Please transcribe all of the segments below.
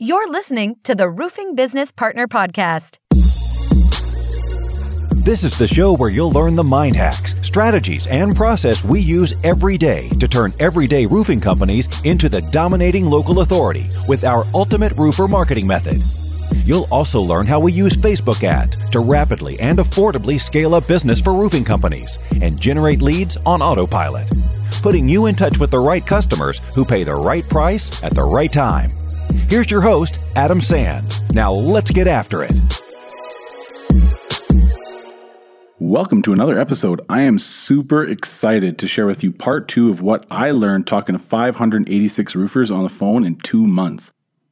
You're listening to the Roofing Business Partner Podcast. This is the show where you'll learn the mind hacks, strategies, and process we use every day to turn everyday roofing companies into the dominating local authority with our ultimate roofer marketing method. You'll also learn how we use Facebook ads to rapidly and affordably scale up business for roofing companies and generate leads on autopilot, putting you in touch with the right customers who pay the right price at the right time. Here's your host, Adam Sands. Now let's get after it. Welcome to another episode. I am super excited to share with you part two of what I learned talking to 586 roofers on the phone in two months.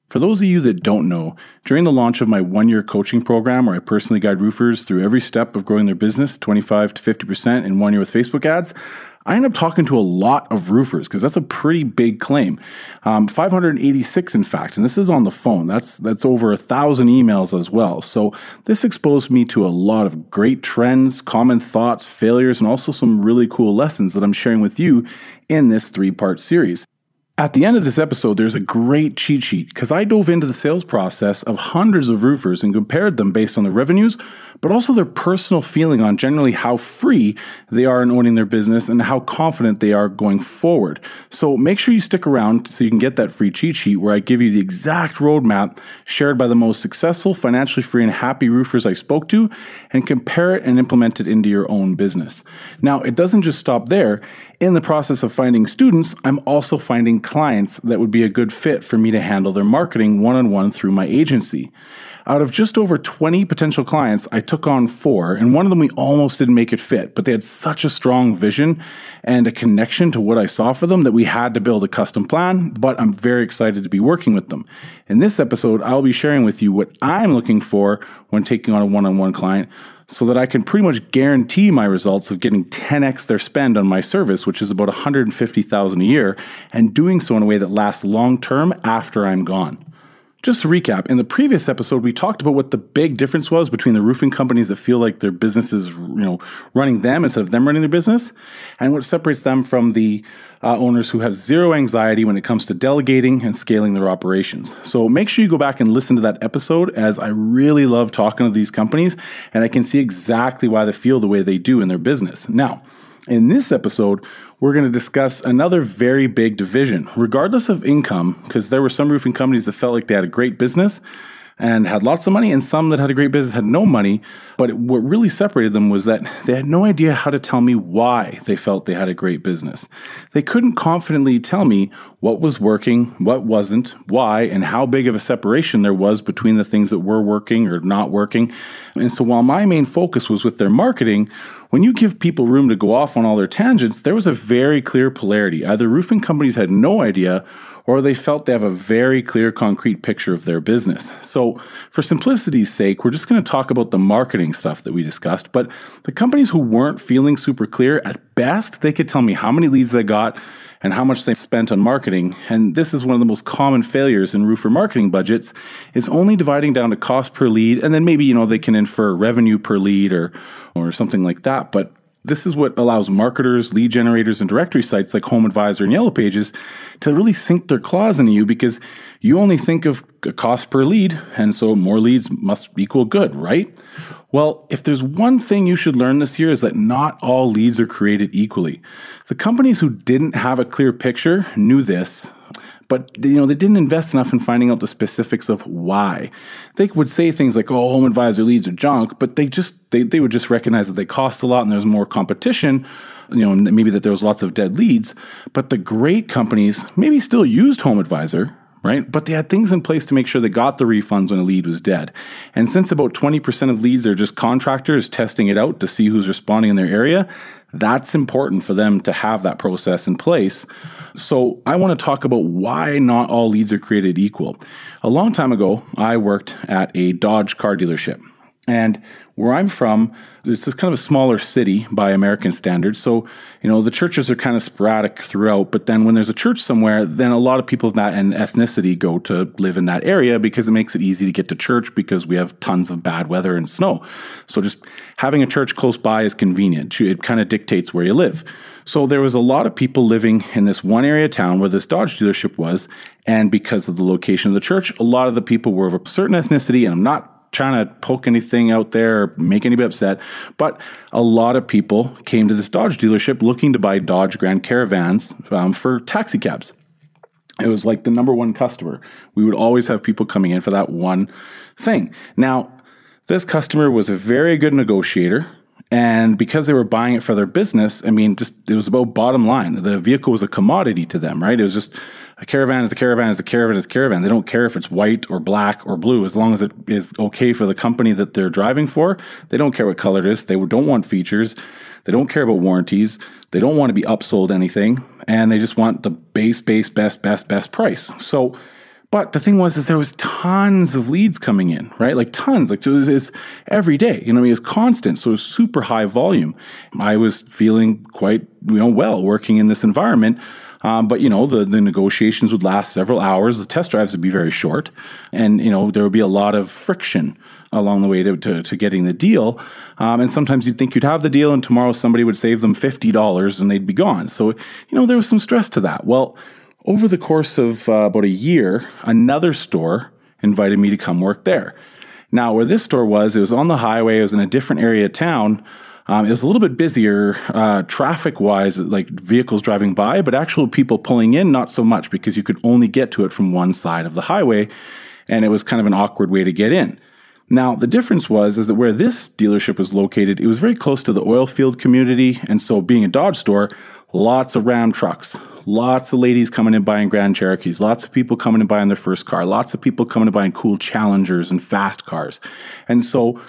For those of you that don't know, during the launch of my one year coaching program, where I personally guide roofers through every step of growing their business 25 to 50% in one year with Facebook ads, I end up talking to a lot of roofers because that's a pretty big claim. Um, 586, in fact, and this is on the phone. That's that's over a thousand emails as well. So this exposed me to a lot of great trends, common thoughts, failures, and also some really cool lessons that I'm sharing with you in this three part series. At the end of this episode, there's a great cheat sheet because I dove into the sales process of hundreds of roofers and compared them based on the revenues, but also their personal feeling on generally how free they are in owning their business and how confident they are going forward. So make sure you stick around so you can get that free cheat sheet where I give you the exact roadmap shared by the most successful, financially free, and happy roofers I spoke to and compare it and implement it into your own business. Now, it doesn't just stop there. In the process of finding students, I'm also finding clients that would be a good fit for me to handle their marketing one on one through my agency. Out of just over 20 potential clients, I took on four, and one of them we almost didn't make it fit, but they had such a strong vision and a connection to what I saw for them that we had to build a custom plan. But I'm very excited to be working with them. In this episode, I'll be sharing with you what I'm looking for when taking on a one on one client so that I can pretty much guarantee my results of getting 10x their spend on my service, which is about 150,000 a year, and doing so in a way that lasts long term after I'm gone. Just to recap, in the previous episode, we talked about what the big difference was between the roofing companies that feel like their business is, you know, running them instead of them running their business, and what separates them from the uh, owners who have zero anxiety when it comes to delegating and scaling their operations. So make sure you go back and listen to that episode, as I really love talking to these companies, and I can see exactly why they feel the way they do in their business. Now, in this episode, we're going to discuss another very big division, regardless of income, because there were some roofing companies that felt like they had a great business and had lots of money, and some that had a great business had no money. But what really separated them was that they had no idea how to tell me why they felt they had a great business. They couldn't confidently tell me what was working, what wasn't, why, and how big of a separation there was between the things that were working or not working. And so while my main focus was with their marketing, when you give people room to go off on all their tangents, there was a very clear polarity. Either roofing companies had no idea or they felt they have a very clear, concrete picture of their business. So, for simplicity's sake, we're just going to talk about the marketing stuff that we discussed. But the companies who weren't feeling super clear, at best, they could tell me how many leads they got and how much they spent on marketing. And this is one of the most common failures in roofer marketing budgets is only dividing down to cost per lead and then maybe, you know, they can infer revenue per lead or or something like that. But this is what allows marketers, lead generators, and directory sites like Home Advisor and Yellow Pages to really sink their claws into you because you only think of cost per lead, and so more leads must equal good, right? Well, if there's one thing you should learn this year is that not all leads are created equally. The companies who didn't have a clear picture knew this but you know they didn't invest enough in finding out the specifics of why. They would say things like oh home advisor leads are junk but they just they, they would just recognize that they cost a lot and there's more competition you know maybe that there was lots of dead leads. But the great companies maybe still used home advisor right? But they had things in place to make sure they got the refunds when a lead was dead. And since about 20% of leads are just contractors testing it out to see who's responding in their area, that's important for them to have that process in place. So, I want to talk about why not all leads are created equal. A long time ago, I worked at a Dodge car dealership. And where I'm from, it's this kind of a smaller city by American standards. So, you know, the churches are kind of sporadic throughout. But then when there's a church somewhere, then a lot of people of that and ethnicity go to live in that area because it makes it easy to get to church because we have tons of bad weather and snow. So just having a church close by is convenient. It kind of dictates where you live. So there was a lot of people living in this one area of town where this Dodge dealership was. And because of the location of the church, a lot of the people were of a certain ethnicity. And I'm not trying to poke anything out there or make anybody upset, but a lot of people came to this Dodge dealership looking to buy Dodge Grand Caravans um, for taxi cabs. It was like the number one customer. We would always have people coming in for that one thing. Now, this customer was a very good negotiator. And because they were buying it for their business, I mean, just it was about bottom line. The vehicle was a commodity to them, right? It was just a caravan is a caravan is a caravan is a caravan. They don't care if it's white or black or blue as long as it is okay for the company that they're driving for. They don't care what color it is. They don't want features. They don't care about warranties. They don't want to be upsold anything, and they just want the base, base, best, best, best price. So, but the thing was, is there was tons of leads coming in, right? Like tons, like it was, it was every day. You know, I mean, it was constant, so it was super high volume. I was feeling quite, you know, well working in this environment. Um, but you know, the, the negotiations would last several hours. The test drives would be very short, and you know there would be a lot of friction along the way to, to, to getting the deal. Um, and sometimes you'd think you'd have the deal, and tomorrow somebody would save them fifty dollars, and they'd be gone. So you know there was some stress to that. Well, over the course of uh, about a year, another store invited me to come work there. Now, where this store was, it was on the highway. It was in a different area of town. Um, it was a little bit busier uh, traffic wise, like vehicles driving by, but actual people pulling in, not so much because you could only get to it from one side of the highway. And it was kind of an awkward way to get in. Now, the difference was is that where this dealership was located, it was very close to the oil field community. And so, being a Dodge store, lots of Ram trucks, lots of ladies coming in buying Grand Cherokees, lots of people coming in buying their first car, lots of people coming in buying cool Challengers and fast cars. And so,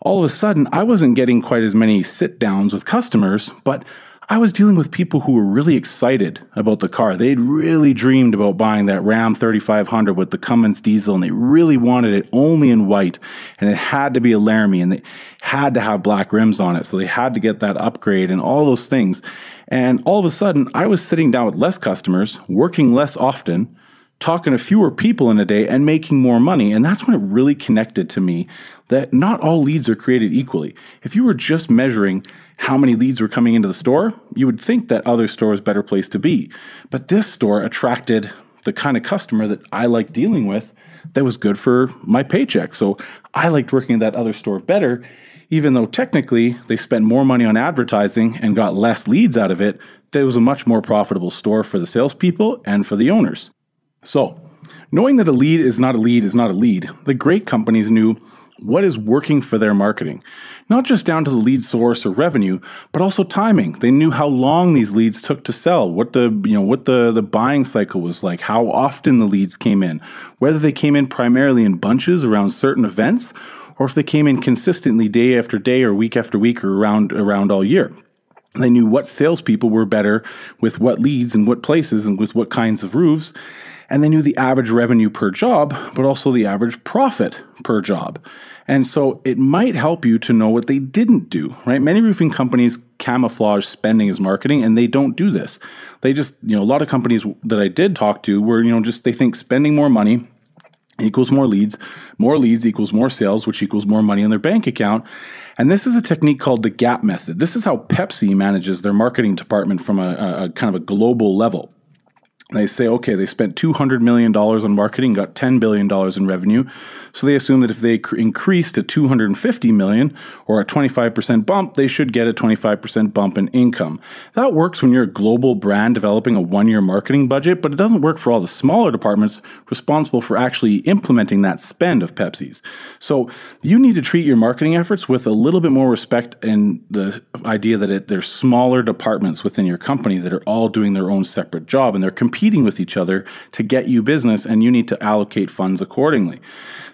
all of a sudden, I wasn't getting quite as many sit downs with customers, but I was dealing with people who were really excited about the car. They'd really dreamed about buying that Ram 3500 with the Cummins diesel, and they really wanted it only in white, and it had to be a Laramie, and they had to have black rims on it, so they had to get that upgrade and all those things. And all of a sudden, I was sitting down with less customers, working less often, talking to fewer people in a day and making more money. And that's when it really connected to me that not all leads are created equally. If you were just measuring how many leads were coming into the store, you would think that other store is a better place to be. But this store attracted the kind of customer that I like dealing with that was good for my paycheck. So I liked working at that other store better, even though technically they spent more money on advertising and got less leads out of it. That was a much more profitable store for the salespeople and for the owners. So, knowing that a lead is not a lead is not a lead, the great companies knew what is working for their marketing. Not just down to the lead source or revenue, but also timing. They knew how long these leads took to sell, what the you know what the, the buying cycle was like, how often the leads came in, whether they came in primarily in bunches around certain events, or if they came in consistently day after day or week after week or around around all year. They knew what salespeople were better with what leads and what places and with what kinds of roofs and they knew the average revenue per job, but also the average profit per job. And so it might help you to know what they didn't do, right? Many roofing companies camouflage spending as marketing and they don't do this. They just, you know, a lot of companies that I did talk to were, you know, just they think spending more money equals more leads, more leads equals more sales, which equals more money in their bank account. And this is a technique called the gap method. This is how Pepsi manages their marketing department from a, a kind of a global level they say, okay, they spent $200 million on marketing, got $10 billion in revenue. So they assume that if they cr- increase to 250 million or a 25% bump, they should get a 25% bump in income. That works when you're a global brand developing a one year marketing budget, but it doesn't work for all the smaller departments responsible for actually implementing that spend of Pepsi's. So you need to treat your marketing efforts with a little bit more respect and the idea that it, there's smaller departments within your company that are all doing their own separate job and they're competing competing with each other to get you business, and you need to allocate funds accordingly.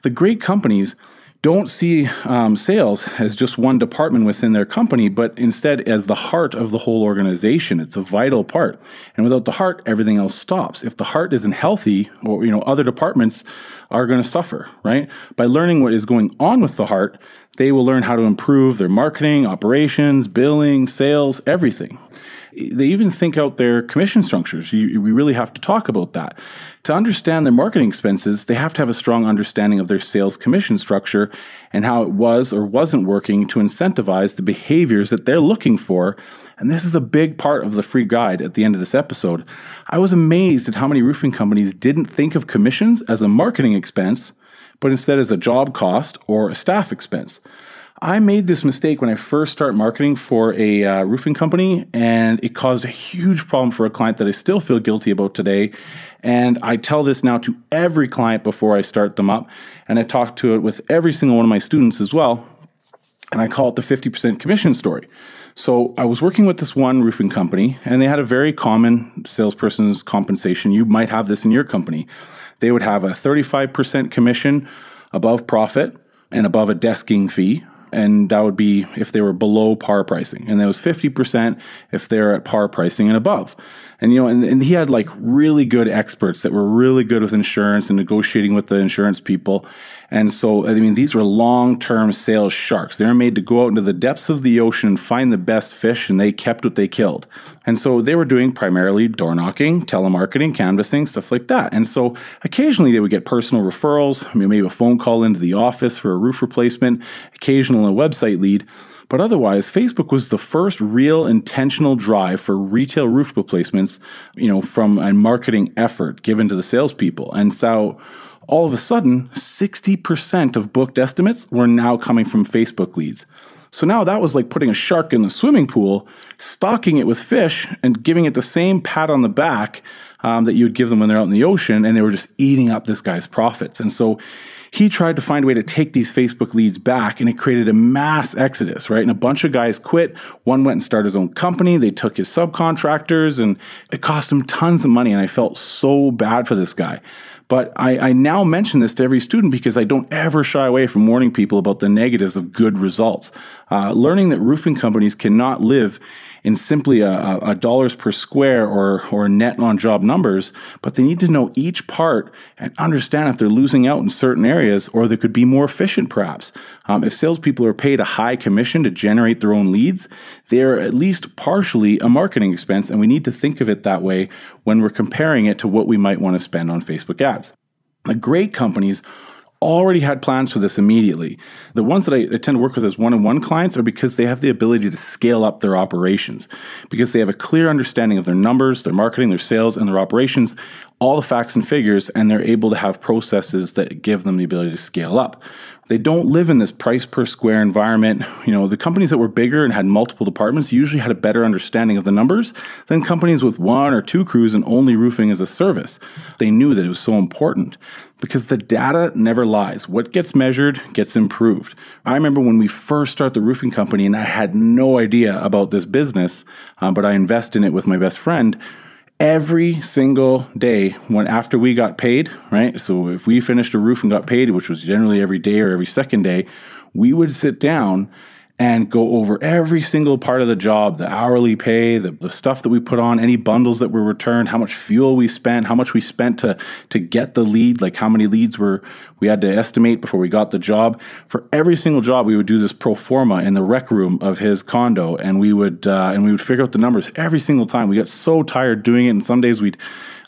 The great companies don't see um, sales as just one department within their company, but instead as the heart of the whole organization. It's a vital part, and without the heart, everything else stops. If the heart isn't healthy, or you know, other departments are going to suffer. Right? By learning what is going on with the heart, They will learn how to improve their marketing, operations, billing, sales, everything. They even think out their commission structures. You, we really have to talk about that. To understand their marketing expenses, they have to have a strong understanding of their sales commission structure and how it was or wasn't working to incentivize the behaviors that they're looking for. And this is a big part of the free guide at the end of this episode. I was amazed at how many roofing companies didn't think of commissions as a marketing expense, but instead as a job cost or a staff expense. I made this mistake when I first started marketing for a uh, roofing company, and it caused a huge problem for a client that I still feel guilty about today. And I tell this now to every client before I start them up, and I talk to it with every single one of my students as well. And I call it the 50% commission story. So I was working with this one roofing company, and they had a very common salesperson's compensation. You might have this in your company. They would have a 35% commission above profit and above a desking fee and that would be if they were below par pricing, and that was fifty percent if they're at par pricing and above. And you know, and, and he had like really good experts that were really good with insurance and negotiating with the insurance people. And so, I mean, these were long term sales sharks. They were made to go out into the depths of the ocean and find the best fish, and they kept what they killed. And so, they were doing primarily door knocking, telemarketing, canvassing, stuff like that. And so, occasionally they would get personal referrals, I mean, maybe a phone call into the office for a roof replacement, occasional a website lead. But otherwise, Facebook was the first real intentional drive for retail roof replacements, you know, from a marketing effort given to the salespeople. And so all of a sudden, 60% of booked estimates were now coming from Facebook leads. So now that was like putting a shark in the swimming pool, stocking it with fish, and giving it the same pat on the back um, that you would give them when they're out in the ocean, and they were just eating up this guy's profits. And so he tried to find a way to take these Facebook leads back and it created a mass exodus, right? And a bunch of guys quit. One went and started his own company. They took his subcontractors and it cost him tons of money. And I felt so bad for this guy. But I, I, now mention this to every student because I don't ever shy away from warning people about the negatives of good results. Uh, learning that roofing companies cannot live in simply a, a, dollars per square or, or net on job numbers, but they need to know each part and understand if they're losing out in certain areas or they could be more efficient perhaps. Um, if salespeople are paid a high commission to generate their own leads, they are at least partially a marketing expense, and we need to think of it that way when we're comparing it to what we might want to spend on Facebook ads. The great companies already had plans for this immediately. The ones that I, tend to work with as one on one clients are because they have the ability to scale up their operations, because they have a clear understanding of their numbers, their marketing, their sales, and their operations, all the facts and figures, and they're able to have processes that give them the ability to scale up. They don't live in this price per square environment. You know, the companies that were bigger and had multiple departments usually had a better understanding of the numbers than companies with one or two crews and only roofing as a service. They knew that it was so important because the data never lies. What gets measured gets improved. I remember when we first started the roofing company and I had no idea about this business, um, but I invest in it with my best friend every single day when after we got paid, right? So if we finished a roof and got paid, which was generally every day or every second day, we would sit down and go over every single part of the job the hourly pay, the, the stuff that we put on, any bundles that were returned, how much fuel we spent, how much we spent to, to get the lead, like how many leads were we had to estimate before we got the job. For every single job, we would do this pro forma in the rec room of his condo, and we would uh, and we would figure out the numbers every single time. We got so tired doing it, and some days we'd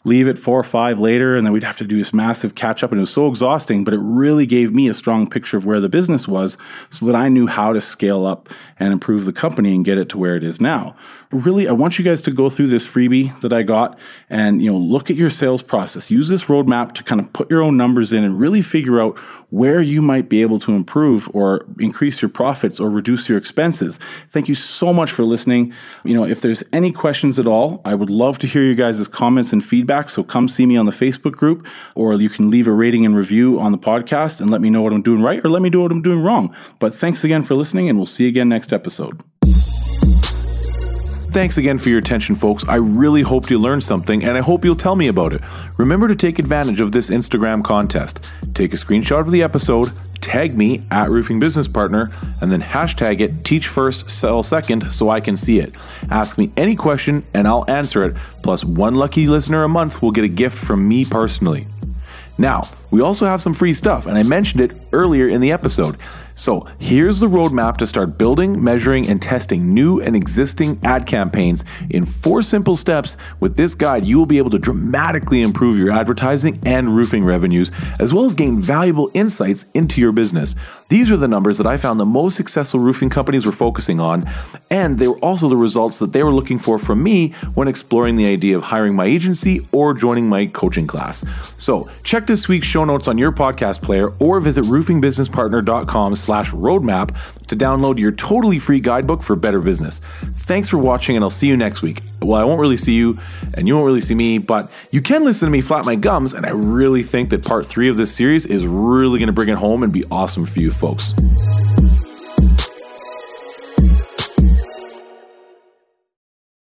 leave it four or five later, and then we'd have to do this massive catch up. And it was so exhausting, but it really gave me a strong picture of where the business was so that I knew how to scale up and improve the company and get it to where it is now really, I want you guys to go through this freebie that I got and you know look at your sales process. Use this roadmap to kind of put your own numbers in and really figure out where you might be able to improve or increase your profits or reduce your expenses. Thank you so much for listening. You know, if there's any questions at all, I would love to hear you guys' comments and feedback. So come see me on the Facebook group, or you can leave a rating and review on the podcast and let me know what I'm doing right or let me know what I'm doing wrong. But thanks again for listening, and we'll see you again next episode. Thanks again for your attention, folks. I really hope you learned something and I hope you'll tell me about it. Remember to take advantage of this Instagram contest. Take a screenshot of the episode, tag me at Roofing Business Partner, and then hashtag it Teach First, Sell Second so I can see it. Ask me any question and I'll answer it. Plus, one lucky listener a month will get a gift from me personally. Now, We also have some free stuff, and I mentioned it earlier in the episode. So here's the roadmap to start building, measuring, and testing new and existing ad campaigns in four simple steps. With this guide, you will be able to dramatically improve your advertising and roofing revenues, as well as gain valuable insights into your business. These are the numbers that I found the most successful roofing companies were focusing on, and they were also the results that they were looking for from me when exploring the idea of hiring my agency or joining my coaching class. So check this week's show notes on your podcast player or visit roofingbusinesspartner.com slash roadmap to download your totally free guidebook for better business. Thanks for watching, and I'll see you next week. Well, I won't really see you, and you won't really see me, but you can listen to me flap my gums, and I really think that part three of this series is really going to bring it home and be awesome for you folks.